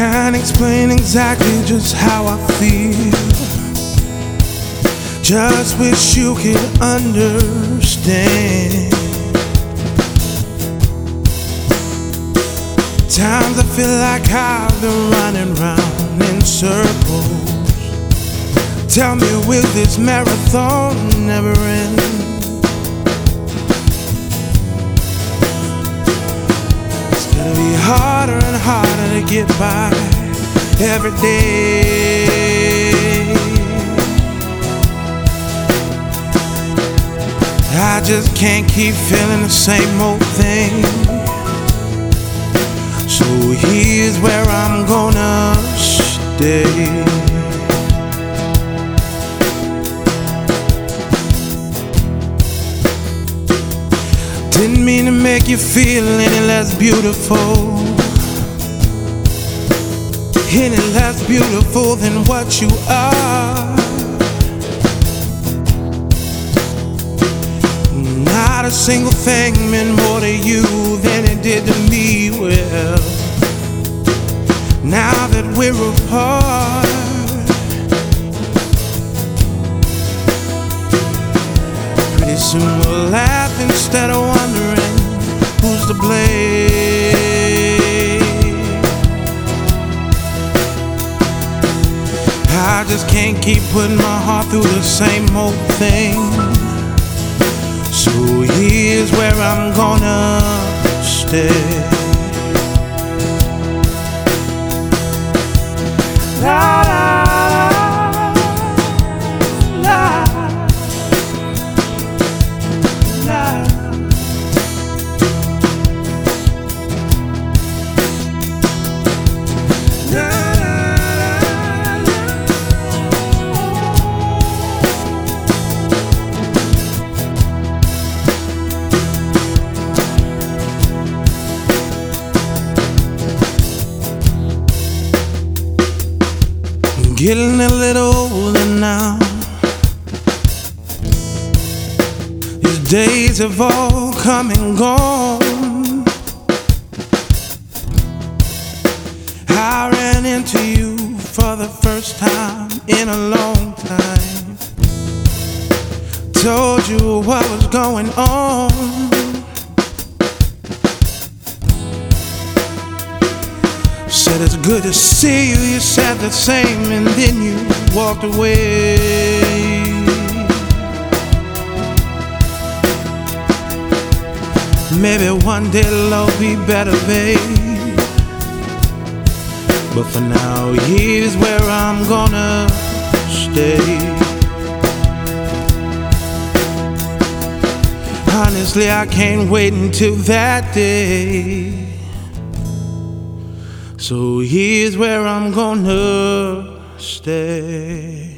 Can't explain exactly just how I feel. Just wish you could understand. Times I feel like I've been running round in circles. Tell me, will this marathon never end? It's gonna be harder get by every day. I just can't keep feeling the same old thing. So here's where I'm gonna stay. Didn't mean to make you feel any less beautiful. Any less beautiful than what you are. Not a single thing meant more to you than it did to me. Well, now that we're apart. Pretty soon we'll laugh instead of wondering who's to blame. Just can't keep putting my heart through the same old thing. So here's where I'm gonna stay. Getting a little older now. These days have all come and gone. I ran into you for the first time in a long time. Told you what was going on. Said it's good to see you. You said the same, and then you walked away. Maybe one day it'll be better, babe. But for now, here's where I'm gonna stay. Honestly, I can't wait until that day. So here's where I'm gonna stay.